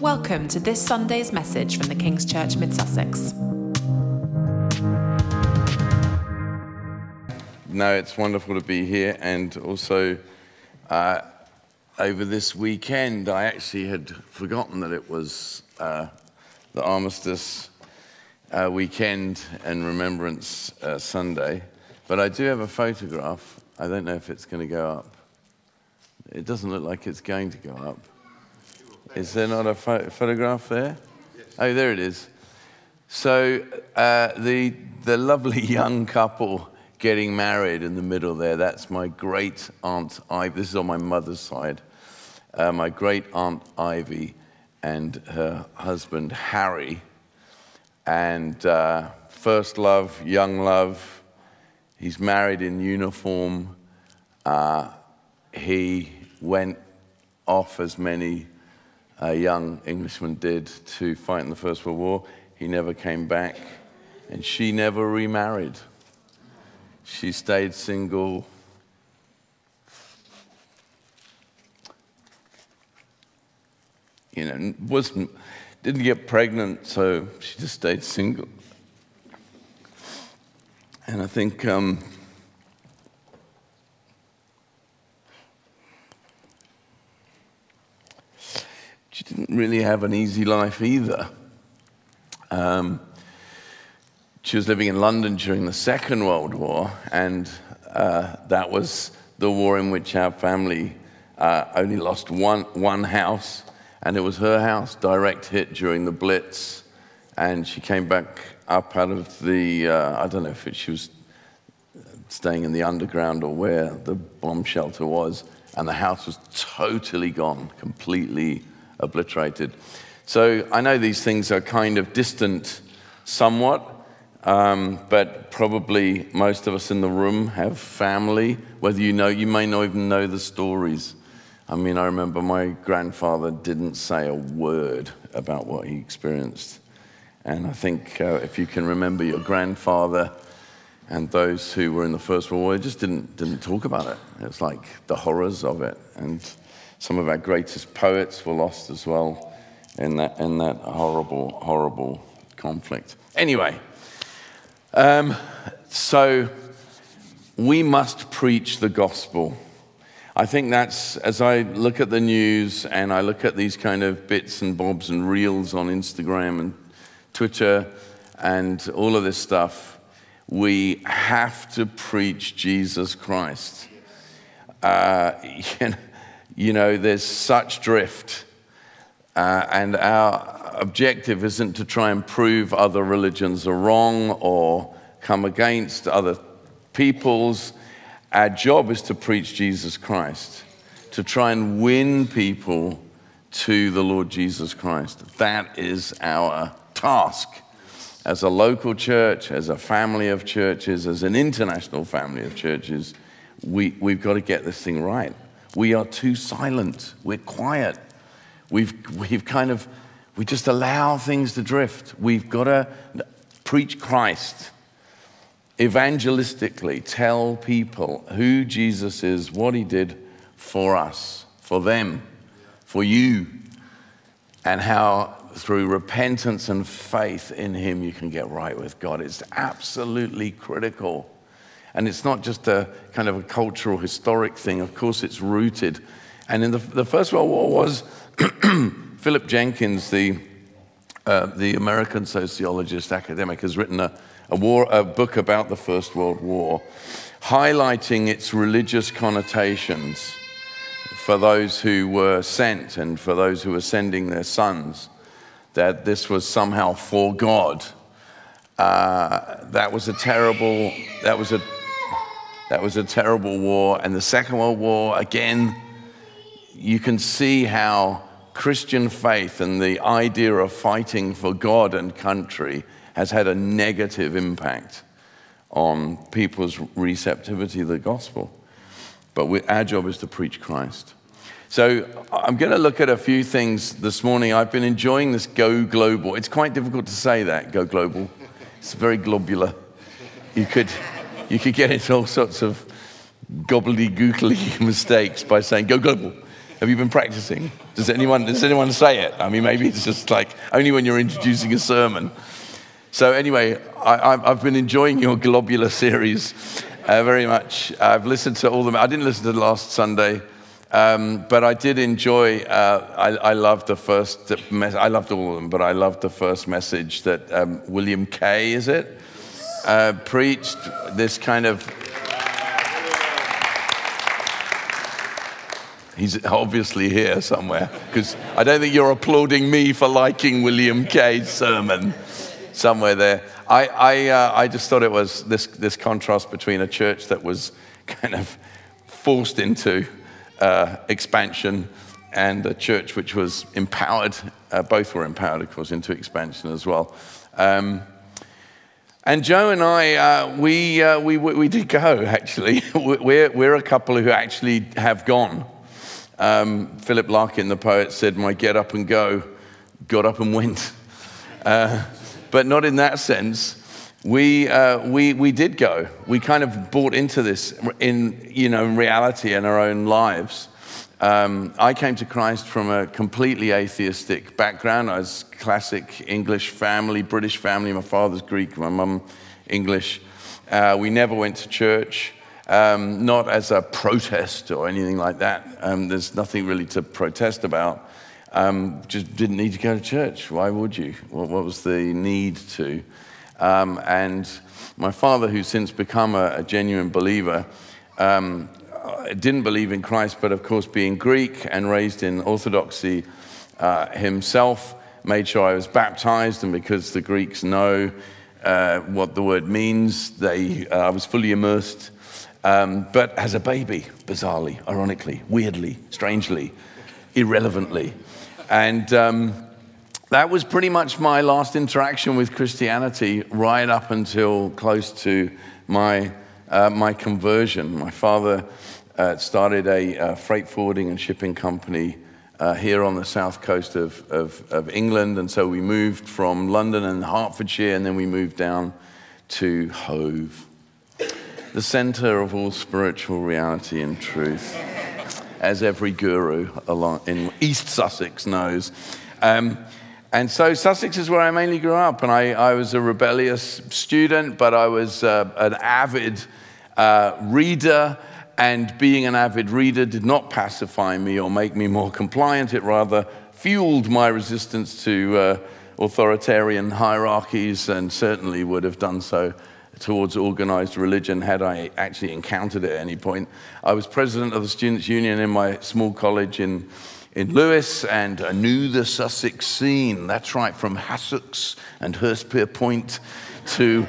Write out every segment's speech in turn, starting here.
Welcome to this Sunday's message from the King's Church Mid Sussex. No, it's wonderful to be here, and also uh, over this weekend, I actually had forgotten that it was uh, the Armistice uh, weekend and Remembrance uh, Sunday. But I do have a photograph. I don't know if it's going to go up. It doesn't look like it's going to go up. Is there not a pho- photograph there? Oh, there it is. So uh, the the lovely young couple getting married in the middle there. That's my great aunt Ivy. This is on my mother's side. Uh, my great aunt Ivy and her husband Harry. And uh, first love, young love. He's married in uniform. Uh, he went off as many a young Englishman did to fight in the First World War. He never came back, and she never remarried. She stayed single. You know, wasn't didn't get pregnant, so she just stayed single. And I think um, she didn't really have an easy life either. Um, she was living in London during the Second World War, and uh, that was the war in which our family uh, only lost one, one house, and it was her house, direct hit during the Blitz. And she came back up out of the, uh, I don't know if it, she was staying in the underground or where the bomb shelter was, and the house was totally gone, completely obliterated. So I know these things are kind of distant somewhat, um, but probably most of us in the room have family. Whether you know, you may not even know the stories. I mean, I remember my grandfather didn't say a word about what he experienced. And I think uh, if you can remember your grandfather and those who were in the First World War, they just didn't, didn't talk about it. It's like the horrors of it. And some of our greatest poets were lost as well in that, in that horrible, horrible conflict. Anyway, um, so we must preach the gospel. I think that's, as I look at the news and I look at these kind of bits and bobs and reels on Instagram and Twitter and all of this stuff, we have to preach Jesus Christ. Uh, you, know, you know, there's such drift, uh, and our objective isn't to try and prove other religions are wrong or come against other peoples. Our job is to preach Jesus Christ, to try and win people to the Lord Jesus Christ. That is our task as a local church, as a family of churches, as an international family of churches. We, we've got to get this thing right. We are too silent, we're quiet. We've, we've kind of, we just allow things to drift. We've got to preach Christ evangelistically, tell people who Jesus is, what he did for us, for them, for you, and how through repentance and faith in him you can get right with God. It's absolutely critical. And it's not just a kind of a cultural, historic thing. Of course, it's rooted. And in the, the First World War was Philip Jenkins, the, uh, the American sociologist, academic, has written a, a, war, a book about the First World War, highlighting its religious connotations for those who were sent and for those who were sending their sons, that this was somehow for God. Uh, that was a terrible, that was a, that was a terrible war. And the Second World War, again, you can see how Christian faith and the idea of fighting for God and country has had a negative impact on people's receptivity to the gospel. But we, our job is to preach Christ. So I'm going to look at a few things this morning. I've been enjoying this go global. It's quite difficult to say that, go global. It's very globular. You could, you could get into all sorts of gobbledygookly mistakes by saying go global. Have you been practicing? Does anyone, does anyone say it? I mean, maybe it's just like only when you're introducing a sermon. So, anyway, I, have been enjoying your globular series uh, very much. I've listened to all of them. I didn't listen to the last Sunday, um, but I did enjoy. Uh, I, I, loved the first. Mes- I loved all of them, but I loved the first message that um, William Kay, is it, uh, preached. This kind of. He's obviously here somewhere because I don't think you're applauding me for liking William Kay's sermon somewhere there. I, I, uh, I just thought it was this, this contrast between a church that was kind of forced into uh, expansion and a church which was empowered. Uh, both were empowered, of course, into expansion as well. Um, and Joe and I, uh, we, uh, we, we did go, actually. we're, we're a couple who actually have gone. Um, Philip Larkin, the poet, said, My get up and go got up and went. Uh, but not in that sense. We, uh, we, we did go. We kind of bought into this in, you know, in reality in our own lives. Um, I came to Christ from a completely atheistic background. I was classic English family, British family. My father's Greek, my mum English. Uh, we never went to church, um, not as a protest or anything like that. Um, there's nothing really to protest about. Um, just didn't need to go to church. Why would you? What, what was the need to? Um, and my father, who's since become a, a genuine believer, um, didn't believe in Christ, but of course, being Greek and raised in Orthodoxy uh, himself, made sure I was baptized. And because the Greeks know uh, what the word means, they, uh, I was fully immersed. Um, but as a baby, bizarrely, ironically, weirdly, strangely, irrelevantly. And um, that was pretty much my last interaction with Christianity right up until close to my, uh, my conversion. My father uh, started a uh, freight forwarding and shipping company uh, here on the south coast of, of, of, England. And so we moved from London and Hertfordshire, and then we moved down to Hove, the center of all spiritual reality and truth as every guru in East Sussex knows. Um, and so Sussex is where I mainly grew up, and I, I was a rebellious student, but I was uh, an avid uh, reader, and being an avid reader did not pacify me or make me more compliant. It rather fueled my resistance to uh, authoritarian hierarchies, and certainly would have done so towards organized religion had I actually encountered it at any point. I was president of the Students' Union in my small college in, in Lewes, and I knew the Sussex scene. That's right, from Hassocks and Hurstpierpoint to,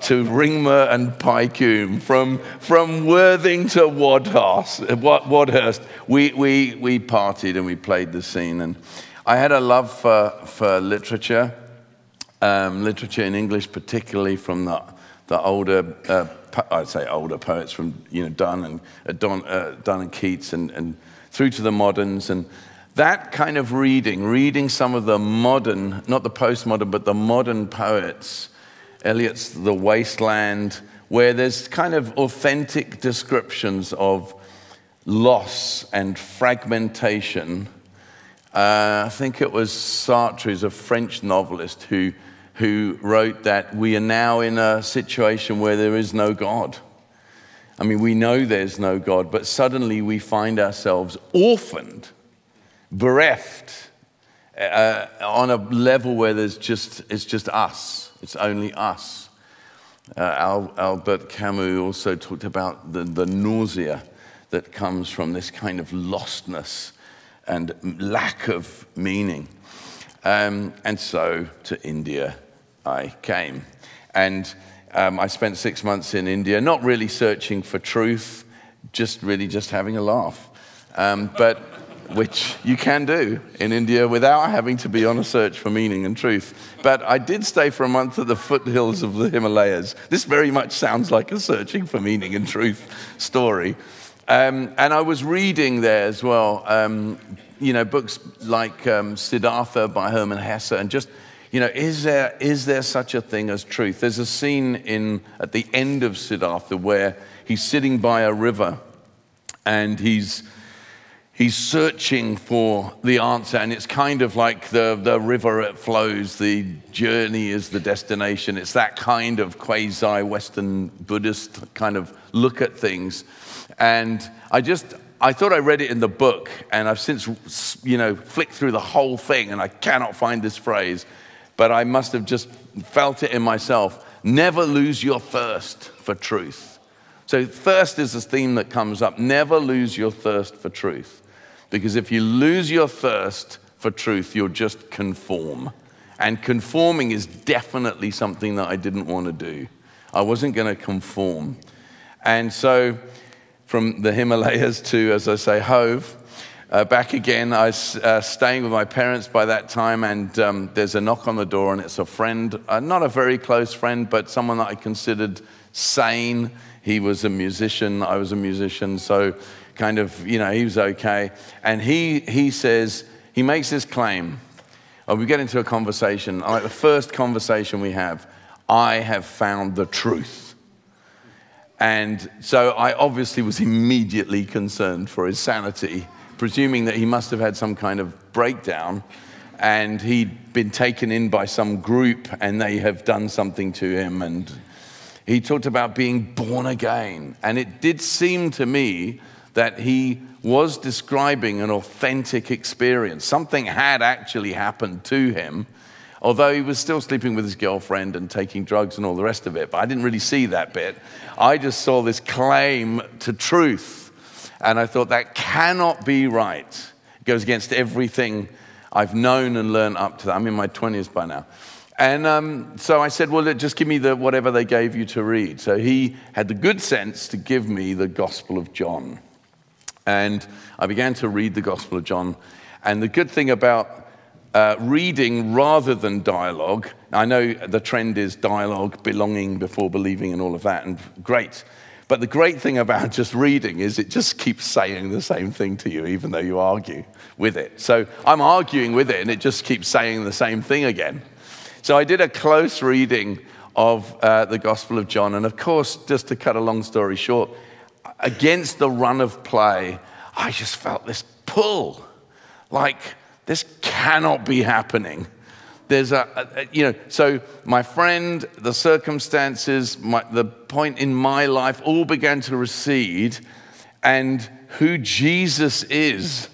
to Ringmer and Pyecombe, from, from Worthing to Wadhurst. Wadhurst. We, we, we partied and we played the scene. And I had a love for, for literature. Um, literature in English, particularly from the the older, uh, I'd say older poets from you know Donne and uh, Donne, uh, Donne and Keats and, and through to the moderns and that kind of reading, reading some of the modern, not the postmodern, but the modern poets, Eliot's The Wasteland, where there's kind of authentic descriptions of loss and fragmentation. Uh, I think it was Sartre, who's a French novelist, who who wrote that we are now in a situation where there is no God. I mean, we know there's no God, but suddenly we find ourselves orphaned, bereft, uh, on a level where there's just, it's just us. It's only us. Uh, Albert Camus also talked about the, the nausea that comes from this kind of lostness and lack of meaning. Um, and so to India I came. And um, I spent six months in India, not really searching for truth, just really just having a laugh. Um, but which you can do in India without having to be on a search for meaning and truth. But I did stay for a month at the foothills of the Himalayas. This very much sounds like a searching for meaning and truth story. Um, and I was reading there as well, um, you know, books like um, Siddhartha by Hermann Hesse, and just you know, is there, is there such a thing as truth? There's a scene in, at the end of Siddhartha where he's sitting by a river and he's, he's searching for the answer, and it's kind of like the, the river it flows, the journey is the destination. It's that kind of quasi Western Buddhist kind of look at things. And I just, I thought I read it in the book, and I've since, you know, flicked through the whole thing, and I cannot find this phrase, but I must have just felt it in myself. Never lose your thirst for truth. So, thirst is a theme that comes up. Never lose your thirst for truth. Because if you lose your thirst for truth, you'll just conform. And conforming is definitely something that I didn't want to do. I wasn't going to conform. And so, from the Himalayas to, as I say, Hove, uh, back again. I was uh, staying with my parents by that time, and um, there's a knock on the door, and it's a friend, uh, not a very close friend, but someone that I considered sane. He was a musician, I was a musician, so kind of, you know, he was okay. And he, he says, he makes this claim. Oh, we get into a conversation, like the first conversation we have, I have found the truth. And so I obviously was immediately concerned for his sanity, presuming that he must have had some kind of breakdown and he'd been taken in by some group and they have done something to him. And he talked about being born again. And it did seem to me that he was describing an authentic experience. Something had actually happened to him, although he was still sleeping with his girlfriend and taking drugs and all the rest of it. But I didn't really see that bit. I just saw this claim to truth. And I thought that cannot be right. It goes against everything I've known and learned up to that. I'm in my 20s by now. And um, so I said, Well, just give me the, whatever they gave you to read. So he had the good sense to give me the Gospel of John. And I began to read the Gospel of John. And the good thing about uh, reading rather than dialogue, I know the trend is dialogue, belonging before believing, and all of that, and great. But the great thing about just reading is it just keeps saying the same thing to you, even though you argue with it. So I'm arguing with it, and it just keeps saying the same thing again. So I did a close reading of uh, the Gospel of John. And of course, just to cut a long story short, against the run of play, I just felt this pull. Like, this cannot be happening. There's a, a you know, so my friend, the circumstances, my, the point in my life all began to recede, and who Jesus is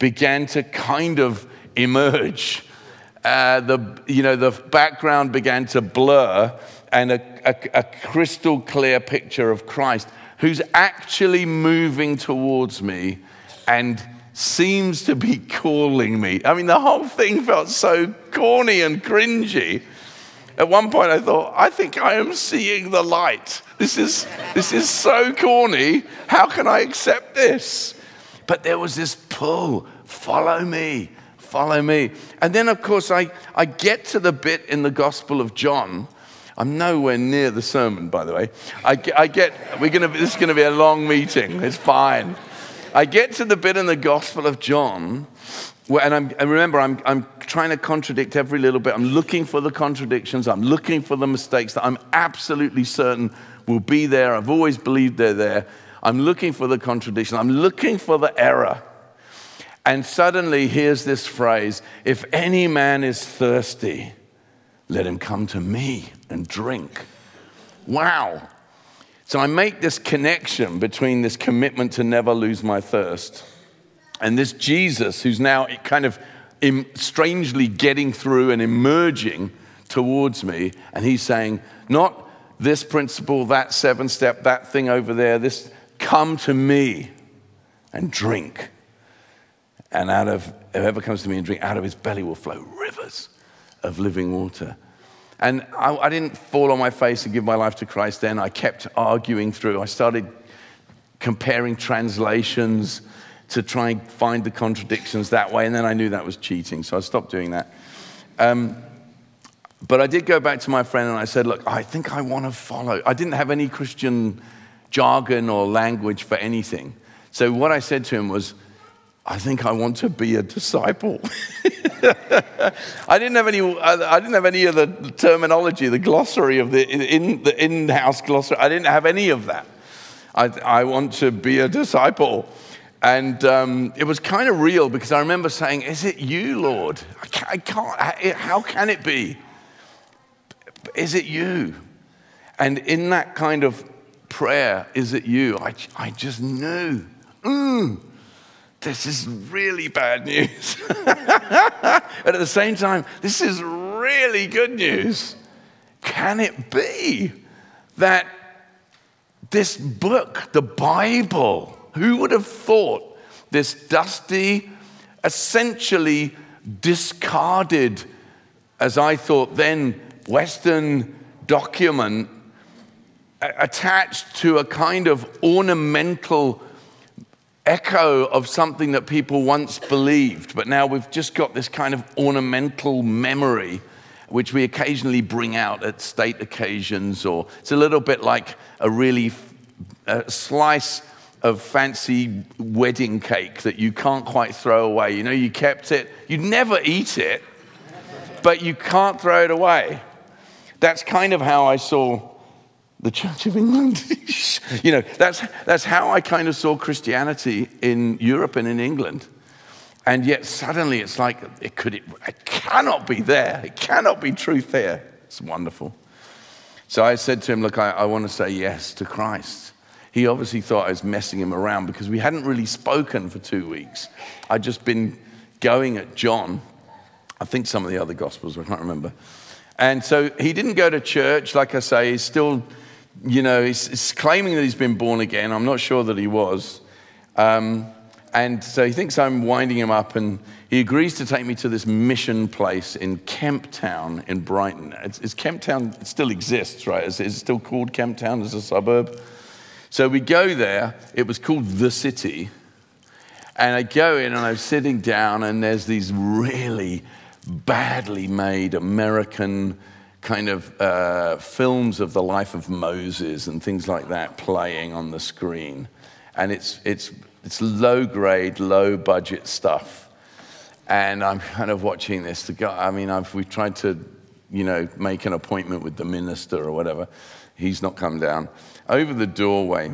began to kind of emerge. Uh, the, you know, the background began to blur, and a, a, a crystal clear picture of Christ who's actually moving towards me and seems to be calling me. I mean, the whole thing felt so corny and cringy. At one point, I thought, I think I am seeing the light. This is, this is so corny. How can I accept this? But there was this pull follow me, follow me. And then, of course, I, I get to the bit in the Gospel of John I'm nowhere near the sermon, by the way. I get, I get we're gonna, this is going to be a long meeting. It's fine. I get to the bit in the Gospel of John, where, and, I'm, and remember, I'm, I'm trying to contradict every little bit. I'm looking for the contradictions, I'm looking for the mistakes that I'm absolutely certain will be there. I've always believed they're there. I'm looking for the contradiction, I'm looking for the error. And suddenly, here's this phrase if any man is thirsty, let him come to me and drink. Wow. So I make this connection between this commitment to never lose my thirst and this Jesus who's now kind of strangely getting through and emerging towards me. And he's saying, not this principle, that seven step, that thing over there, this, come to me and drink. And out of whoever comes to me and drink, out of his belly will flow rivers of living water. And I, I, didn't fall on my face and give my life to Christ then. I kept arguing through. I started comparing translations to try and find the contradictions that way. And then I knew that was cheating, so I stopped doing that. Um, but I did go back to my friend and I said, Look, I think I want to follow. I didn't have any Christian jargon or language for anything. So what I said to him was, I think I want to be a disciple. I didn't have any. I didn't have any of the terminology, the glossary of the in the in-house glossary. I didn't have any of that. I, I want to be a disciple, And um, it was kind of real because I remember saying, Is it you, Lord? I can't, I can't, how can it be? Is it you? And in that kind of prayer, Is it you? I, I just knew, mm, this is really bad news. and at the same time, this is really good news. Can it be that this book, the Bible, who would have thought this dusty, essentially discarded, as I thought then, Western document attached to a kind of ornamental echo of something that people once believed, but now we've just got this kind of ornamental memory which we occasionally bring out at state occasions, or it's a little bit like a really a slice of fancy wedding cake that you can't quite throw away. You know, you kept it, you'd never eat it, but you can't throw it away. That's kind of how I saw the Church of England. you know, that's, that's how I kind of saw Christianity in Europe and in England. And yet suddenly it's like, it, could, it, it cannot be there. It cannot be truth there. It's wonderful. So I said to him, Look, I, I want to say yes to Christ. He obviously thought I was messing him around because we hadn't really spoken for two weeks. I'd just been going at John. I think some of the other gospels, I can't remember. And so he didn't go to church, like I say, he's still, you know, he's, he's claiming that he's been born again. I'm not sure that he was. Um, and so he thinks I'm winding him up, and he agrees to take me to this mission place in Kemp Town in Brighton. It's, it's Kemp Town, it still exists, right? Is it still called Kemp Town as a suburb? So we go there. It was called The City. And I go in, and I'm sitting down, and there's these really badly made American kind of uh, films of the life of Moses and things like that playing on the screen. And it's, it's it's low grade, low budget stuff. And I'm kind of watching this. The guy, I mean, I've, we've tried to, you know, make an appointment with the minister or whatever. He's not come down. Over the doorway,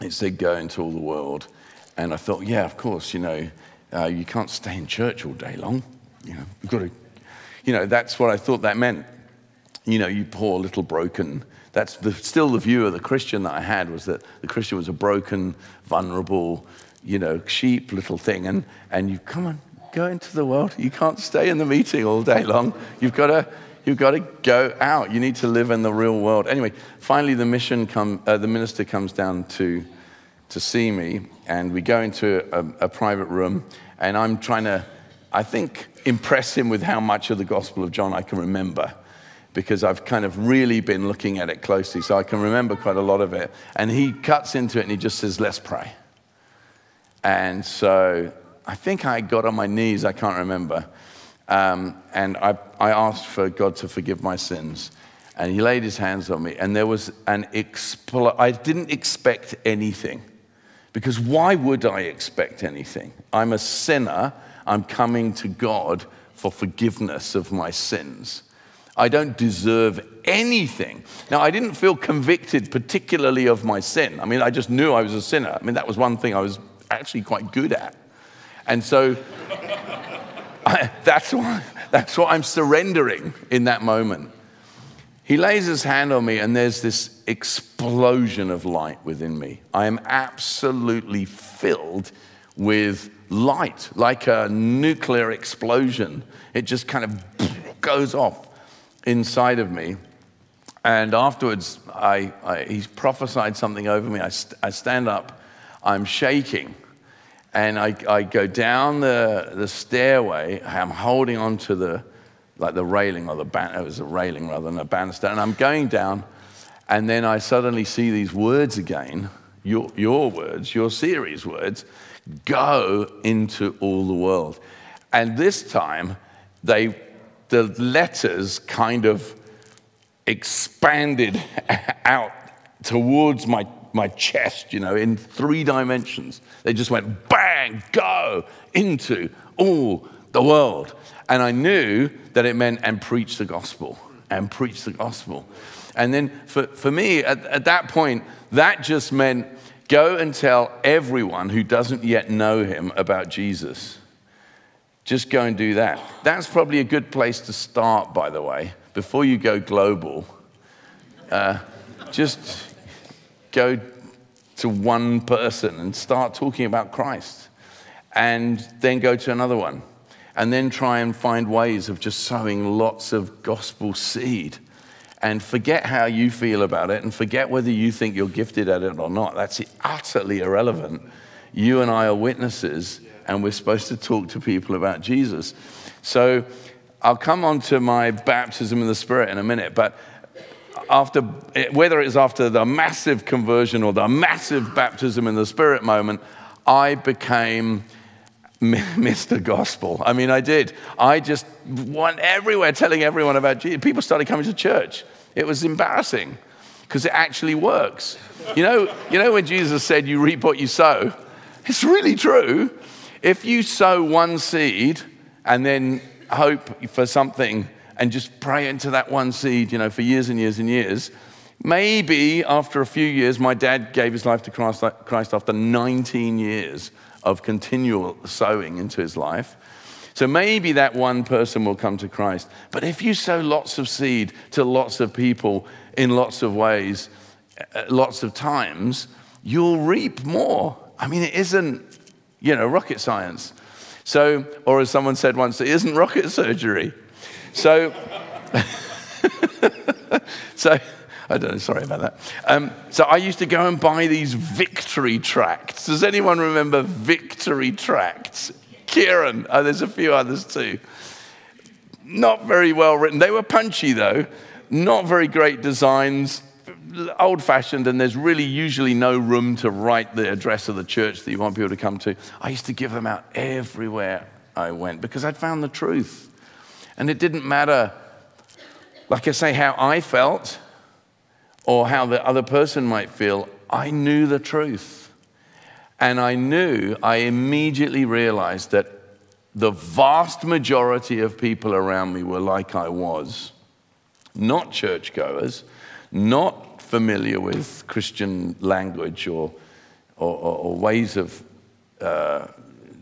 it said, go into all the world. And I thought, yeah, of course, you know, uh, you can't stay in church all day long. You know, you've got to, you know, that's what I thought that meant. You know, you poor little broken that's the, still the view of the Christian that I had was that the Christian was a broken, vulnerable, you know, sheep little thing. And, and you come on, go into the world. You can't stay in the meeting all day long. You've got to, you've got to go out. You need to live in the real world. Anyway, finally the mission come, uh, the minister comes down to, to see me, and we go into a, a private room, and I'm trying to, I think, impress him with how much of the Gospel of John I can remember because I've kind of really been looking at it closely, so I can remember quite a lot of it. And he cuts into it and he just says, Let's pray. And so I think I got on my knees, I can't remember. Um, and I, I asked for God to forgive my sins. And he laid his hands on me, and there was an expl- I didn't expect anything. Because why would I expect anything? I'm a sinner. I'm coming to God for forgiveness of my sins. I don't deserve anything. Now, I didn't feel convicted particularly of my sin. I mean, I just knew I was a sinner. I mean, that was one thing I was actually quite good at. And so I, that's, why, that's what I'm surrendering in that moment. He lays his hand on me, and there's this explosion of light within me. I am absolutely filled with light, like a nuclear explosion. It just kind of goes off inside of me. And afterwards, I, I, he prophesied something over me. I, st- I stand up, I'm shaking, and I, I go down the, the stairway. I'm holding on to the, like the railing, or the ban- it was a railing rather than a banister. And I'm going down, and then I suddenly see these words again, your, your words, your series words, go into all the world. And this time, they the letters kind of expanded out towards my, my chest, you know, in three dimensions. They just went bang, go into all the world. And I knew that it meant and preach the gospel, and preach the gospel. And then for, for me, at, at that point, that just meant Go and tell everyone who doesn't yet know him about Jesus. Just go and do that. That's probably a good place to start, by the way, before you go global. Uh, just go to one person and start talking about Christ, and then go to another one, and then try and find ways of just sowing lots of gospel seed. And forget how you feel about it, and forget whether you think you're gifted at it or not. That's utterly irrelevant. You and I are witnesses and we're supposed to talk to people about Jesus. So I'll come on to my baptism in the Spirit in a minute, but after, whether it's after the massive conversion or the massive baptism in the Spirit moment, I became Mr. Gospel. I mean, I did. I just went everywhere telling everyone about Jesus. People started coming to church. It was embarrassing because it actually works. You know, you know when Jesus said, You reap what you sow? It's really true. If you sow one seed and then hope for something and just pray into that one seed, you know, for years and years and years, maybe after a few years, my dad gave his life to Christ, after 19 years of continual sowing into his life. So maybe that one person will come to Christ. But if you sow lots of seed to lots of people in lots of ways, uh, lots of times, you'll reap more. I mean, it isn't you know, rocket science. So, or as someone said once, it isn't rocket surgery. So, so I don't know, sorry about that. Um, so I used to go and buy these victory tracts. Does anyone remember victory tracts? Kieran, oh, there's a few others too. Not very well written. They were punchy though, not very great designs old fashioned, and there's really usually no room to write the address of the church that you want people to come to. I used to give them out everywhere I went because I'd found the truth. And it didn't matter, like I say, how I felt or how the other person might feel. I knew the truth. And I knew, I immediately realized that the vast majority of people around me were like I was, not churchgoers, not familiar with Christian language or, or, or ways of uh,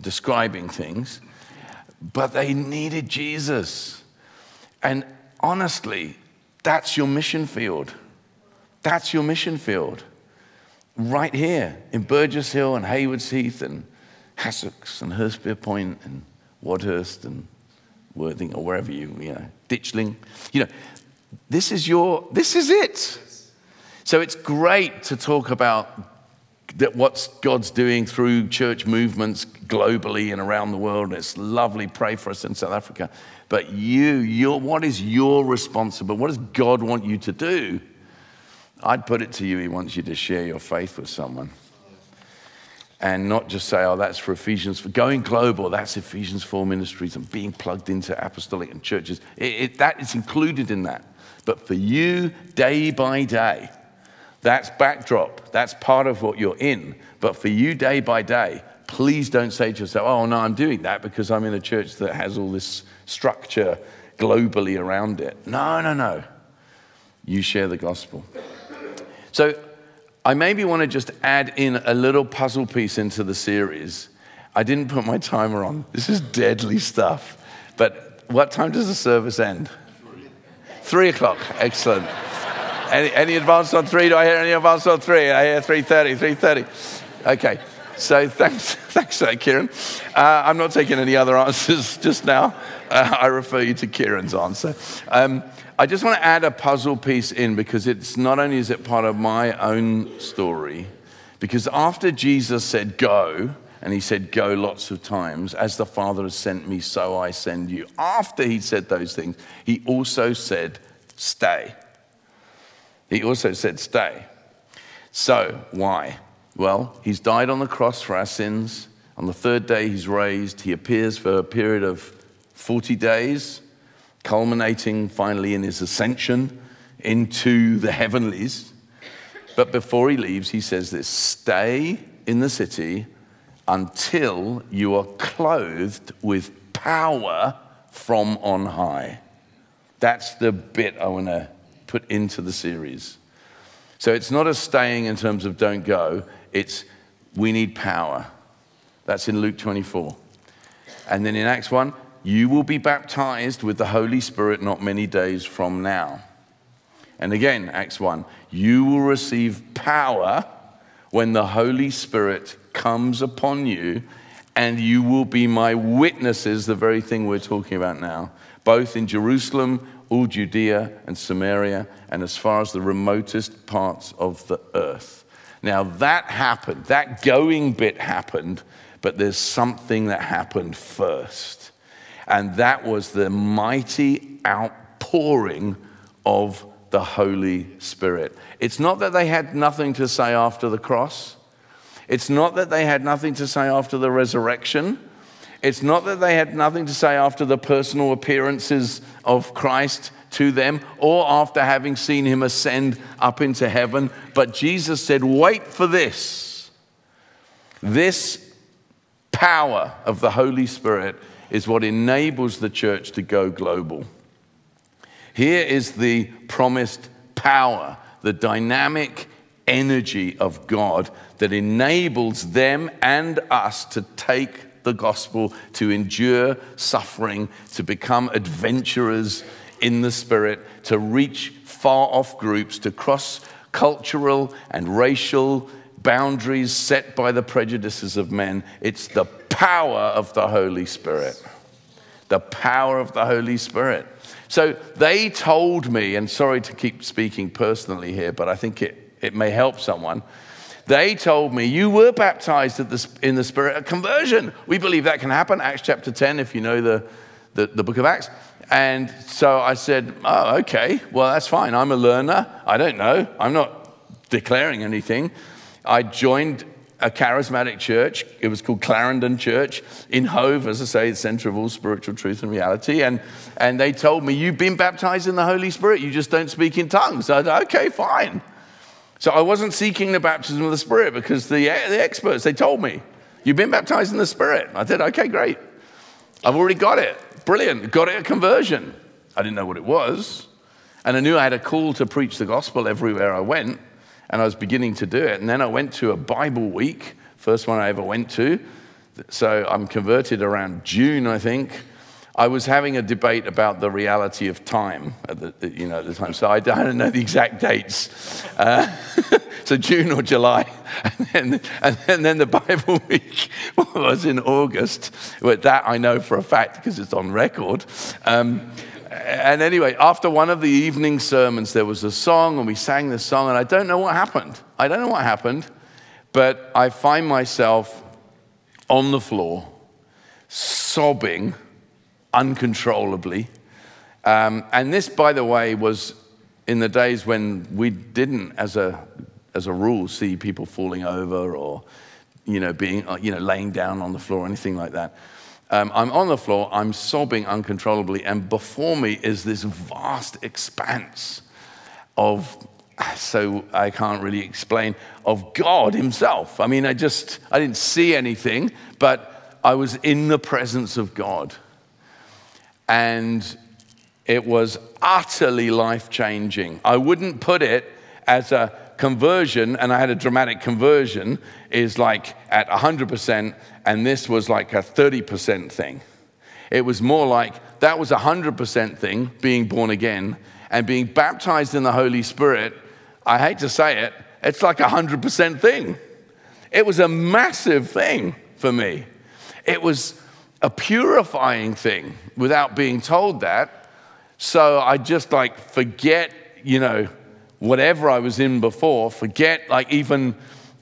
describing things, but they needed Jesus. And honestly, that's your mission field. That's your mission field. Right here in Burgess Hill and Haywards Heath and Hassocks and Hurstpierpoint and Wadhurst and Worthing or wherever you, you know, Ditchling. You know, this is your, this is it. So it's great to talk about that what God's doing through church movements globally and around the world. It's lovely. Pray for us in South Africa. But you, your, what is your responsibility? What does God want you to do? I'd put it to you, He wants you to share your faith with someone. And not just say, oh, that's for Ephesians, for going global, that's Ephesians 4 ministries and being plugged into apostolic and churches. It, it, that is included in that. But for you, day by day, that's backdrop. That's part of what you're in. But for you, day by day, please don't say to yourself, oh, no, I'm doing that because I'm in a church that has all this structure globally around it. No, no, no. You share the gospel. So I maybe want to just add in a little puzzle piece into the series. I didn't put my timer on. This is deadly stuff. But what time does the service end? Three o'clock. Excellent. Any, any advance on three? Do I hear any advance on three? I hear 3.30, 3.30. Okay. So thanks, thanks for that, Kieran. Uh, I'm not taking any other answers just now. Uh, I refer you to Kieran's answer. Um, I just want to add a puzzle piece in because it's not only is it part of my own story, because after Jesus said go, and he said go lots of times, as the Father has sent me, so I send you. After he said those things, he also said stay. He also said, Stay. So, why? Well, he's died on the cross for our sins. On the third day, he's raised. He appears for a period of 40 days, culminating finally in his ascension into the heavenlies. But before he leaves, he says this stay in the city until you are clothed with power from on high. That's the bit I want to put into the series. So it's not a staying in terms of don't go, it's we need power. That's in Luke 24. And then in Acts 1, you will be baptized with the Holy Spirit not many days from now. And again, Acts 1, you will receive power when the Holy Spirit comes upon you, and you will be my witnesses, the very thing we're talking about now, both in Jerusalem, all Judea and Samaria, and as far as the remotest parts of the earth. Now that happened, that going bit happened, but there's something that happened first. And that was the mighty outpouring of the Holy Spirit. It's not that they had nothing to say after the cross. It's not that they had nothing to say after the resurrection. It's not that they had nothing to say after the personal appearances of Christ to them or after having seen him ascend up into heaven. But Jesus said, Wait for this. This power of the Holy Spirit is what enables the church to go global. Here is the promised power, the dynamic energy of God that enables them and us to take the gospel, to endure suffering, to become adventurers in the Spirit, to reach far off groups, to cross cultural and racial boundaries set by the prejudices of men. It's the power of the Holy Spirit. The power of the Holy Spirit. So they told me, and sorry to keep speaking personally here, but I think it, it may help someone. They told me, You were baptized in the Spirit at conversion. We believe that can happen. Acts chapter 10, if you know the, the, the book of Acts. And so I said, Oh, okay, well, that's fine. I'm a learner. I don't know. I'm not declaring anything. I joined a charismatic church. It was called Clarendon Church in Hove, as I say, the center of all spiritual truth and reality. And, and they told me, You've been baptized in the Holy Spirit, you just don't speak in tongues. I said, Okay, fine. So I wasn't seeking the baptism of the Spirit because the, eh, the experts, they told me, You've been baptized in the Spirit. I said, Okay, great. I've already got it. Brilliant. Got it at conversion. I didn't know what it was. And I knew I had a call to preach the gospel everywhere I went and I was beginning to do it. And then I went to a Bible week, first one I ever went to. So I'm converted around June, I think. I was having a debate about the reality of time at the, you know, at the time. So I don't know the exact dates. Uh, so June or July. And then, and then, the Bible week was in August. But that I know for a fact because it's on record. Um, and anyway, after one of the evening sermons, there was a song, and we sang this song, and I don't know what happened. I don't know what happened, but I find myself on the floor, sobbing uncontrollably. Um, and this, by the way, was in the days when we didn't, as a, as a rule, see people falling over or, you know, being, you know, laying down on the floor or anything like that. Um, I'm on the floor, I'm sobbing uncontrollably, and before me is this vast expanse of, so I can't really explain, of God Himself. I mean, I just, I didn't see anything, but I was in the presence of God. And it was utterly life changing. I wouldn't put it as a conversion, and I had a dramatic conversion, is like at 100%, and this was like a 30% thing. It was more like that was a 100% thing, being born again, and being baptized in the Holy Spirit. I hate to say it, it's like a 100% thing. It was a massive thing for me. It was a purifying thing without being told that. So I just like forget, you know, whatever I was in before, forget like even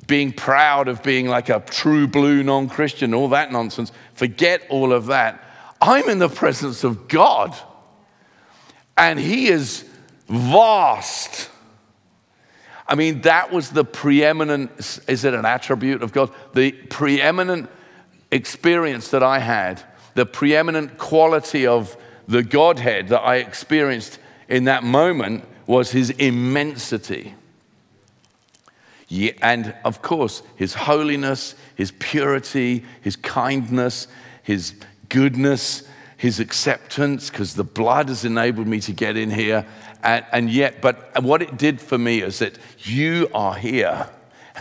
being proud of being like a true blue non Christian, all that nonsense. Forget all of that. I'm in the presence of God, and He is vast. I mean, that was the preeminent, is it an attribute of God? The preeminent experience that I had, the preeminent quality of the Godhead that I experienced in that moment was His immensity. And of course, his holiness, his purity, his kindness, his goodness, his acceptance, because the blood has enabled me to get in here. And, and, yet, but what it did for me is that you are here.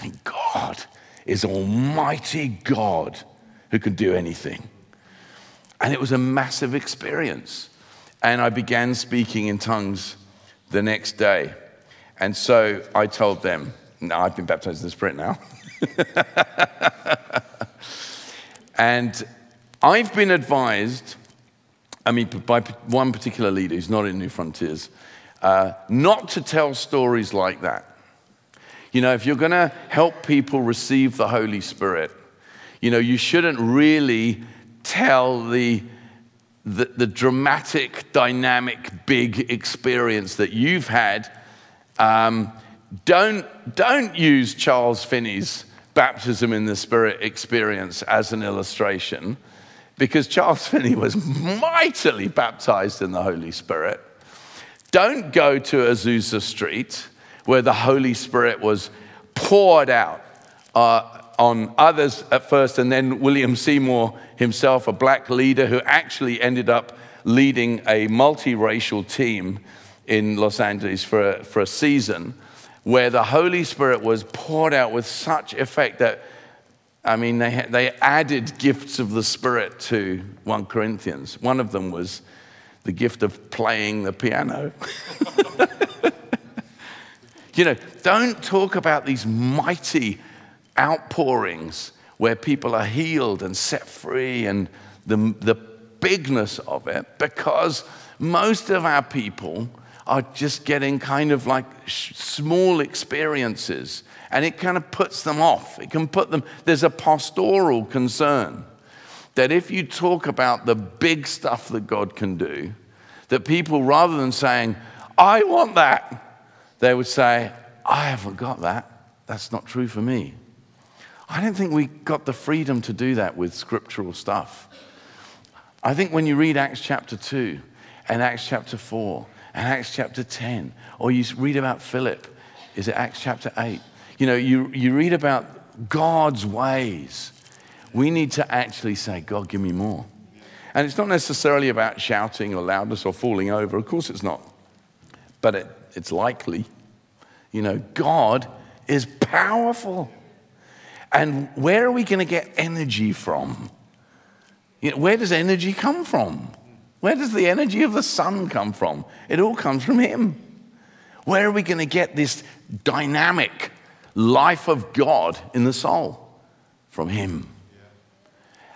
Mean, God, is Almighty God who can do anything. And it was a massive experience. And I began speaking in tongues the next day. And so I told them, no, I've been baptized in the Spirit now. and I've been advised, I mean, by one particular leader who's not in New Frontiers, uh, not to tell stories like that. You know, if you're going to help people receive the Holy Spirit, you know, you shouldn't really tell the, the, the dramatic, dynamic, big experience that you've had. Um, don't, don't use Charles Finney's baptism in the Spirit experience as an illustration because Charles Finney was mightily baptized in the Holy Spirit. Don't go to Azusa Street where the Holy Spirit was poured out uh, on others at first, and then William Seymour himself, a black leader who actually ended up leading a multiracial team in Los Angeles for a, for a season, where the Holy Spirit was poured out with such effect that, I mean, they, they added gifts of the Spirit to 1 Corinthians. One of them was the gift of playing the piano. you know, don't talk about these mighty outpourings where people are healed and set free and the, the bigness of it because most of our people are just getting kind of like small experiences and it kind of puts them off. It can put them, there's a pastoral concern that if you talk about the big stuff that God can do, that people, rather than saying, I want that, they would say, I haven't got that. That's not true for me. I don't think we got the freedom to do that with scriptural stuff. I think when you read Acts chapter 2 and Acts chapter 4 and Acts chapter 10, or you read about Philip, is it Acts chapter 8? You know, you, you read about God's ways. We need to actually say, God, give me more. And it's not necessarily about shouting or loudness or falling over. Of course, it's not. But it, it's likely. You know, God is powerful. And where are we going to get energy from? You know, where does energy come from? Where does the energy of the sun come from? It all comes from Him. Where are we going to get this dynamic life of God in the soul? From Him.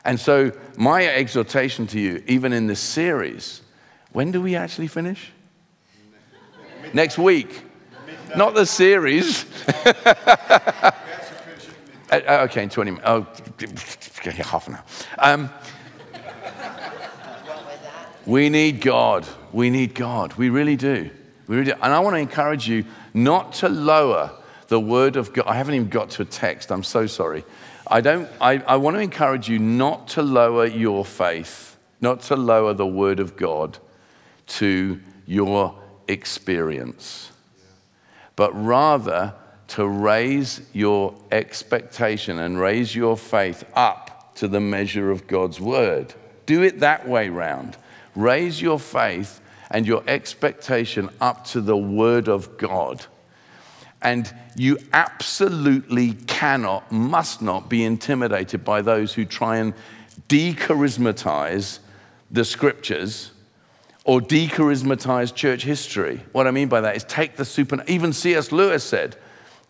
And so, my exhortation to you, even in this series, when do we actually finish? Next week. Not the series. Uh, uh, okay, in 20 minutes. Oh, half an hour. Um, we need God. We need God. We really do. We really do. And I want to encourage you not to lower the word of God. I haven't even got to a text. I'm so sorry. I, don't, I, I want to encourage you not to lower your faith, not to lower the word of God to your experience, but rather to raise your expectation and raise your faith up to the measure of God's word. Do it that way round. Raise your faith and your expectation up to the word of God. And you absolutely cannot, must not be intimidated by those who try and decharismatize the scriptures or decharismatize church history. What I mean by that is take the super, even C.S. Lewis said,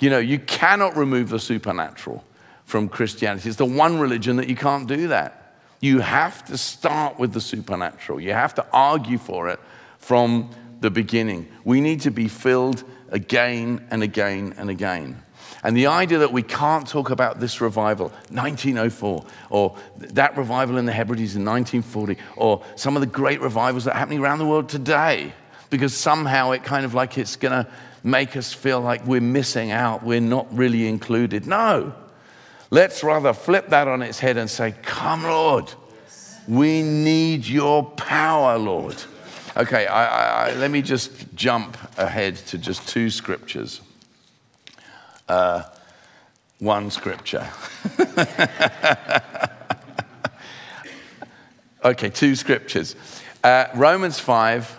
you know, you cannot remove the supernatural from Christianity. It's the one religion that you can't do that. You have to start with the supernatural. You have to argue for it from the beginning. We need to be filled again and again and again. And the idea that we can't talk about this revival, 1904, or that revival in the Hebrides in 1940, or some of the great revivals that are happening around the world today, because somehow it kind of like it's going to make us feel like we're missing out, we're not really included. No. Let's rather flip that on its head and say, Come, Lord. We need your power, Lord. Okay, I, I, let me just jump ahead to just two scriptures. Uh, one scripture. okay, two scriptures. Uh, Romans 5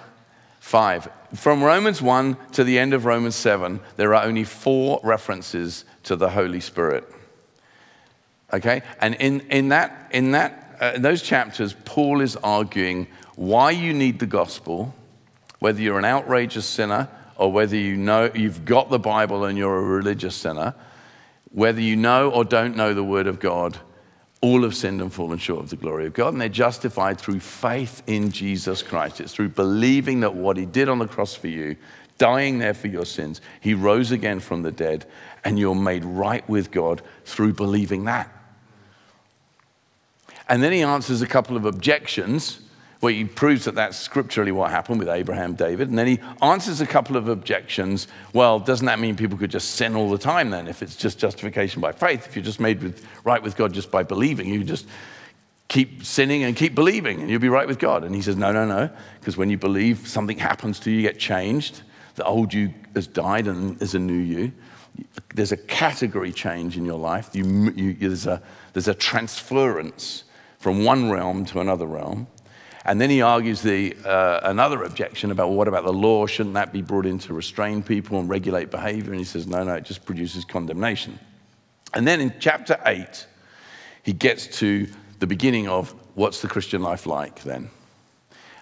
5. From Romans 1 to the end of Romans 7, there are only four references to the Holy Spirit. Okay? And in, in, that, in, that, uh, in those chapters, Paul is arguing why you need the gospel, whether you're an outrageous sinner or whether you know you've got the Bible and you're a religious sinner, whether you know or don't know the Word of God, all have sinned and fallen short of the glory of God, and they're justified through faith in Jesus Christ. It's through believing that what He did on the cross for you, dying there for your sins, He rose again from the dead, and you're made right with God through believing that. And then He answers a couple of objections where he proves that that's scripturally what happened with Abraham, David. And then he answers a couple of objections. Well, doesn't that mean people could just sin all the time then if it's just justification by faith? If you're just made with, right with God just by believing, you just keep sinning and keep believing and you'll be right with God. And he says, no, no, no, because when you believe, something happens to you, you get changed. The old you has died and there's a new you. There's a category change in your life. You, you, there's, a, there's a transference from one realm to another realm. And then he argues the, uh, another objection about well, what about the law? Shouldn't that be brought in to restrain people and regulate behavior? And he says, no, no, it just produces condemnation. And then in chapter 8, he gets to the beginning of what's the Christian life like then?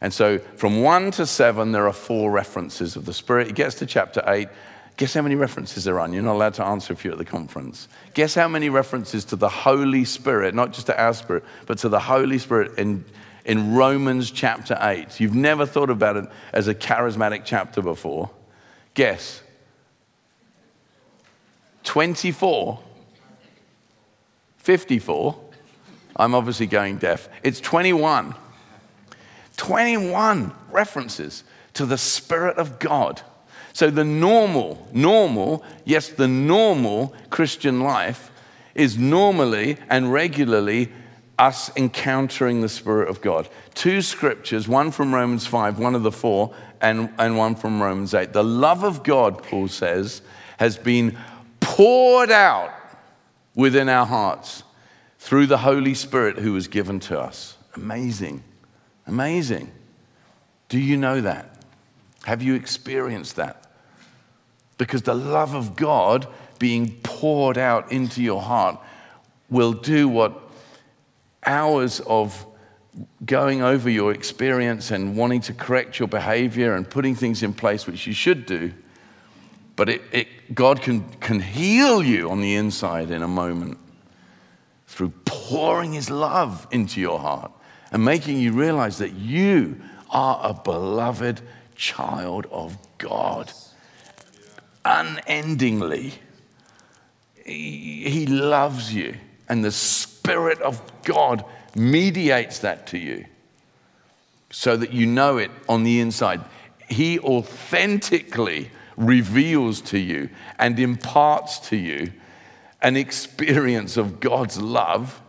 And so from 1 to 7, there are four references of the Spirit. He gets to chapter 8. Guess how many references there are? You're not allowed to answer if you're at the conference. Guess how many references to the Holy Spirit, not just to our spirit, but to the Holy Spirit in in Romans chapter 8. You've never thought about it as a charismatic chapter before. Guess. 24. 54. I'm obviously going deaf. It's 21. 21 references to the Spirit of God. So the normal, normal, yes, the normal Christian life is normally and regularly us encountering the Spirit of God. Two scriptures, one from Romans 5, one of the four, and, and one from Romans 8. The love of God, Paul says, has been poured out within our hearts through the Holy Spirit who was given to us. Amazing. Amazing. Do you know that? Have you experienced that? Because the love of God being poured out into your heart will do what hours of going over your experience and wanting to correct your behavior and putting things in place which you should do. But it, it, God can, can heal you on the inside in a moment through pouring His love into your heart and making you realize that you are a beloved child of God. Unendingly, He, he loves you and the Spirit of God mediates that to you so that you know it on the inside. He authentically reveals to you and imparts to you an experience of God's love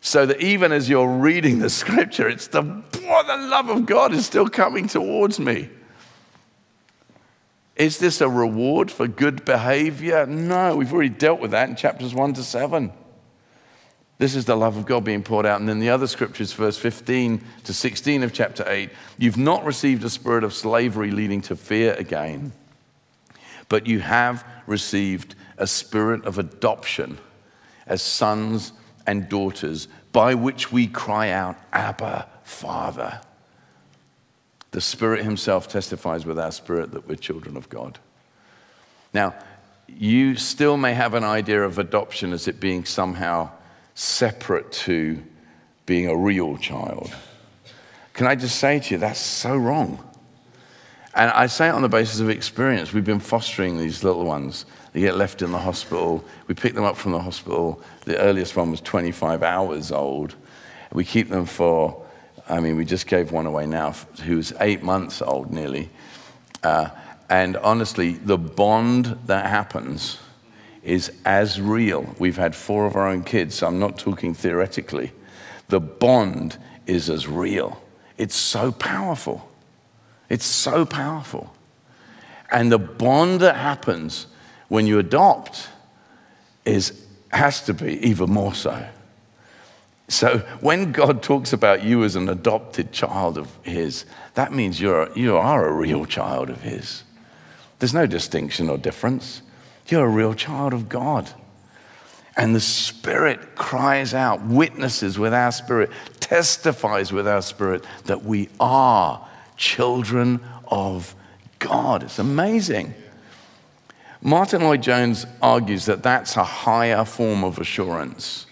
so that even as you're reading the scripture, it's the, the love of God is still coming towards me. Is this a reward for good behavior? No, we've already dealt with that in chapters 1 to 7. This is the love of God being poured out. And then the other scriptures, verse 15 to 16 of chapter 8 you've not received a spirit of slavery leading to fear again, but you have received a spirit of adoption as sons and daughters, by which we cry out, Abba, Father. The Spirit Himself testifies with our spirit that we're children of God. Now, you still may have an idea of adoption as it being somehow separate to being a real child. Can I just say to you, that's so wrong. And I say it on the basis of experience. We've been fostering these little ones. They get left in the hospital. We pick them up from the hospital. The earliest one was 25 hours old. We keep them for, I mean, we just gave one away now who's eight months old nearly. Uh, and honestly, the bond that happens is as real. We've had four of our own kids, so I'm not talking theoretically. The bond is as real. It's so powerful. It's so powerful. And the bond that happens when you adopt is has to be even more so. So when God talks about you as an adopted child of his, that means you're you are a real child of his. There's no distinction or difference. You're a real child of God. And the Spirit cries out, witnesses with our spirit, testifies with our spirit that we are children of God. It's amazing. Martyn Lloyd-Jones argues that that's a higher form of assurance.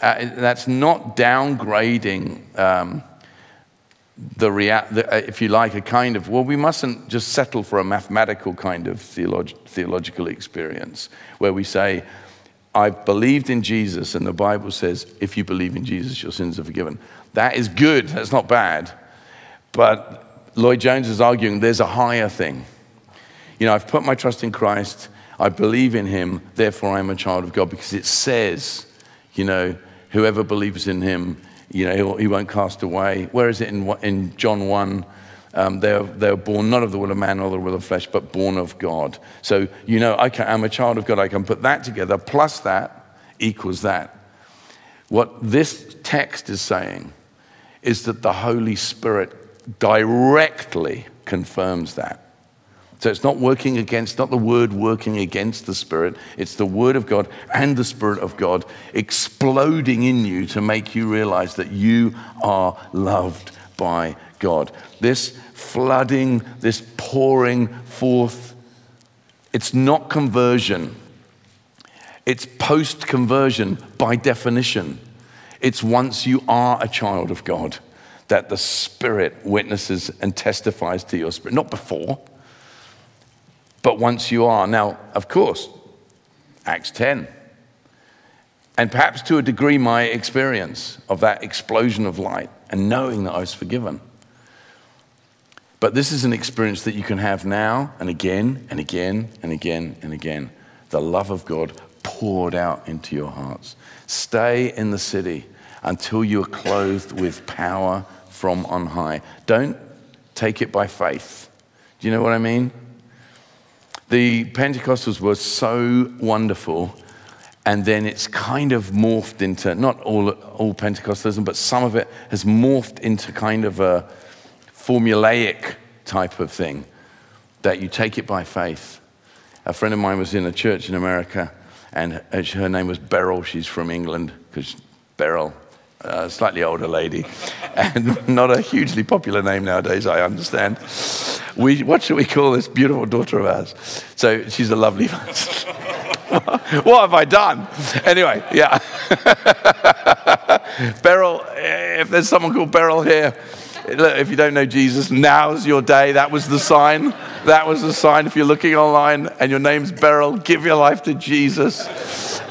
Uh, that's not downgrading um, the, rea- the uh, if you like, a kind of, well, we mustn't just settle for a mathematical kind of theolog- theological experience where we say, I've believed in Jesus, and the Bible says, if you believe in Jesus, your sins are forgiven. That is good, that's not bad. But Lloyd-Jones is arguing there's a higher thing. You know, I've put my trust in Christ, I believe in him, therefore I'm a child of God, because it says, you know, whoever believes in him, you know, he won't cast away. Where is it in, in John 1? Um, they're, they're born not of the will of man or the will of flesh, but born of God. So, you know, I can, I'm a child of God. I can put that together, plus that equals that. What this text is saying is that the Holy Spirit directly confirms that. So it's not working against, not the word working against the Spirit. It's the Word of God and the Spirit of God exploding in you to make you realize that you are loved by God. This flooding, this pouring forth, it's not conversion. It's post conversion by definition. It's once you are a child of God that the Spirit witnesses and testifies to your spirit, not before but once you are. Now, of course, Acts 10. And perhaps to a degree, my experience of that explosion of light and knowing that I was forgiven. But this is an experience that you can have now and again and again and again and again. The love of God poured out into your hearts. Stay in the city until you are clothed with power from on high. Don't take it by faith. Do you know what I mean? The Pentecostals were so wonderful, and then it's kind of morphed into not all, all Pentecostalism, but some of it has morphed into kind of a formulaic type of thing that you take it by faith. A friend of mine was in a church in America, and her name was Beryl. She's from England because Beryl, a slightly older lady, and not a hugely popular name nowadays, I understand we, what should we call this beautiful daughter of ours? So she's a lovely what have I done? Anyway, yeah. Beryl, if there's someone called Beryl here, if you don't know Jesus, now's your day. That was the sign. That was the sign. If you're looking online and your name's Beryl, give your life to Jesus.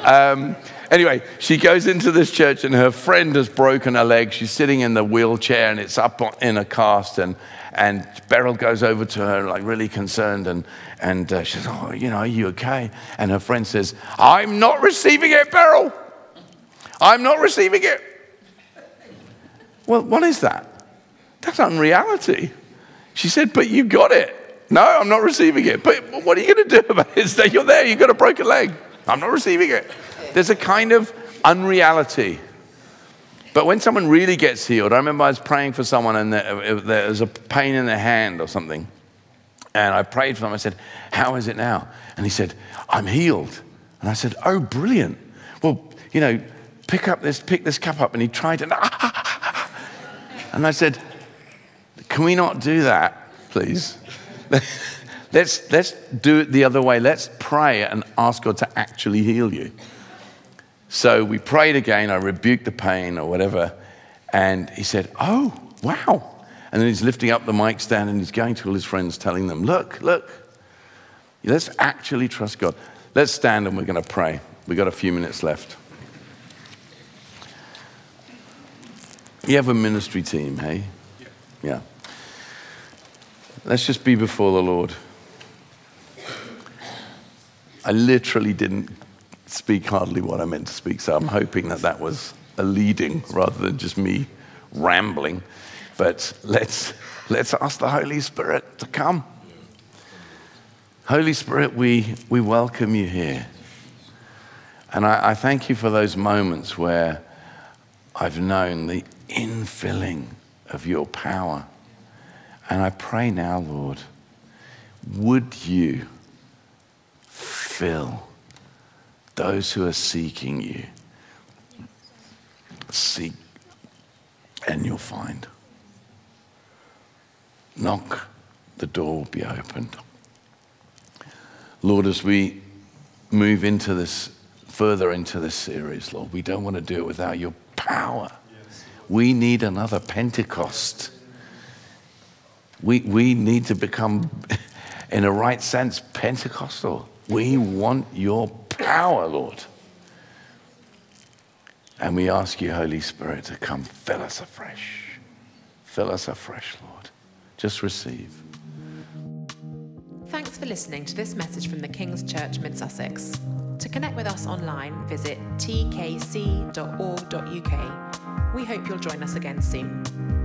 Um, anyway, she goes into this church and her friend has broken her leg. She's sitting in the wheelchair and it's up in a cast. And, and Beryl goes over to her, like really concerned, and, and uh, she says, Oh, you know, are you okay? And her friend says, I'm not receiving it, Beryl. I'm not receiving it. Well, what is that? That's unreality. She said, But you got it. No, I'm not receiving it. But what are you going to do about it? You're there, you've got a broken leg. I'm not receiving it. There's a kind of unreality but when someone really gets healed, I remember I was praying for someone and there uh, uh, was a pain in their hand or something. And I prayed for them. I said, How is it now? And he said, I'm healed. And I said, Oh, brilliant. Well, you know, pick up this, pick this cup up. And he tried and, and I said, Can we not do that, please? let's, let's do it the other way. Let's pray and ask God to actually heal you. So we prayed again. I rebuked the pain or whatever. And he said, Oh, wow. And then he's lifting up the mic stand and he's going to all his friends, telling them, Look, look, let's actually trust God. Let's stand and we're going to pray. We've got a few minutes left. You have a ministry team, hey? Yeah. yeah. Let's just be before the Lord. I literally didn't speak hardly what I meant to speak, so I'm hoping that that was a leading rather than just me rambling. But let's, let's ask the Holy Spirit to come. Holy Spirit, we, we welcome you here. And I, I thank you for those moments where I've known the infilling of your power. And I pray now, Lord, would you fill those who are seeking you, seek and you'll find. Knock, the door will be opened. Lord, as we move into this, further into this series, Lord, we don't want to do it without your power. We need another Pentecost. We, we need to become, in a right sense, Pentecostal. We want your power, Lord. And we ask you, Holy Spirit, to come fill us afresh. Fill us afresh, Lord. Just receive. Thanks for listening to this message from the King's Church Mid Sussex. To connect with us online, visit tkc.org.uk. We hope you'll join us again soon.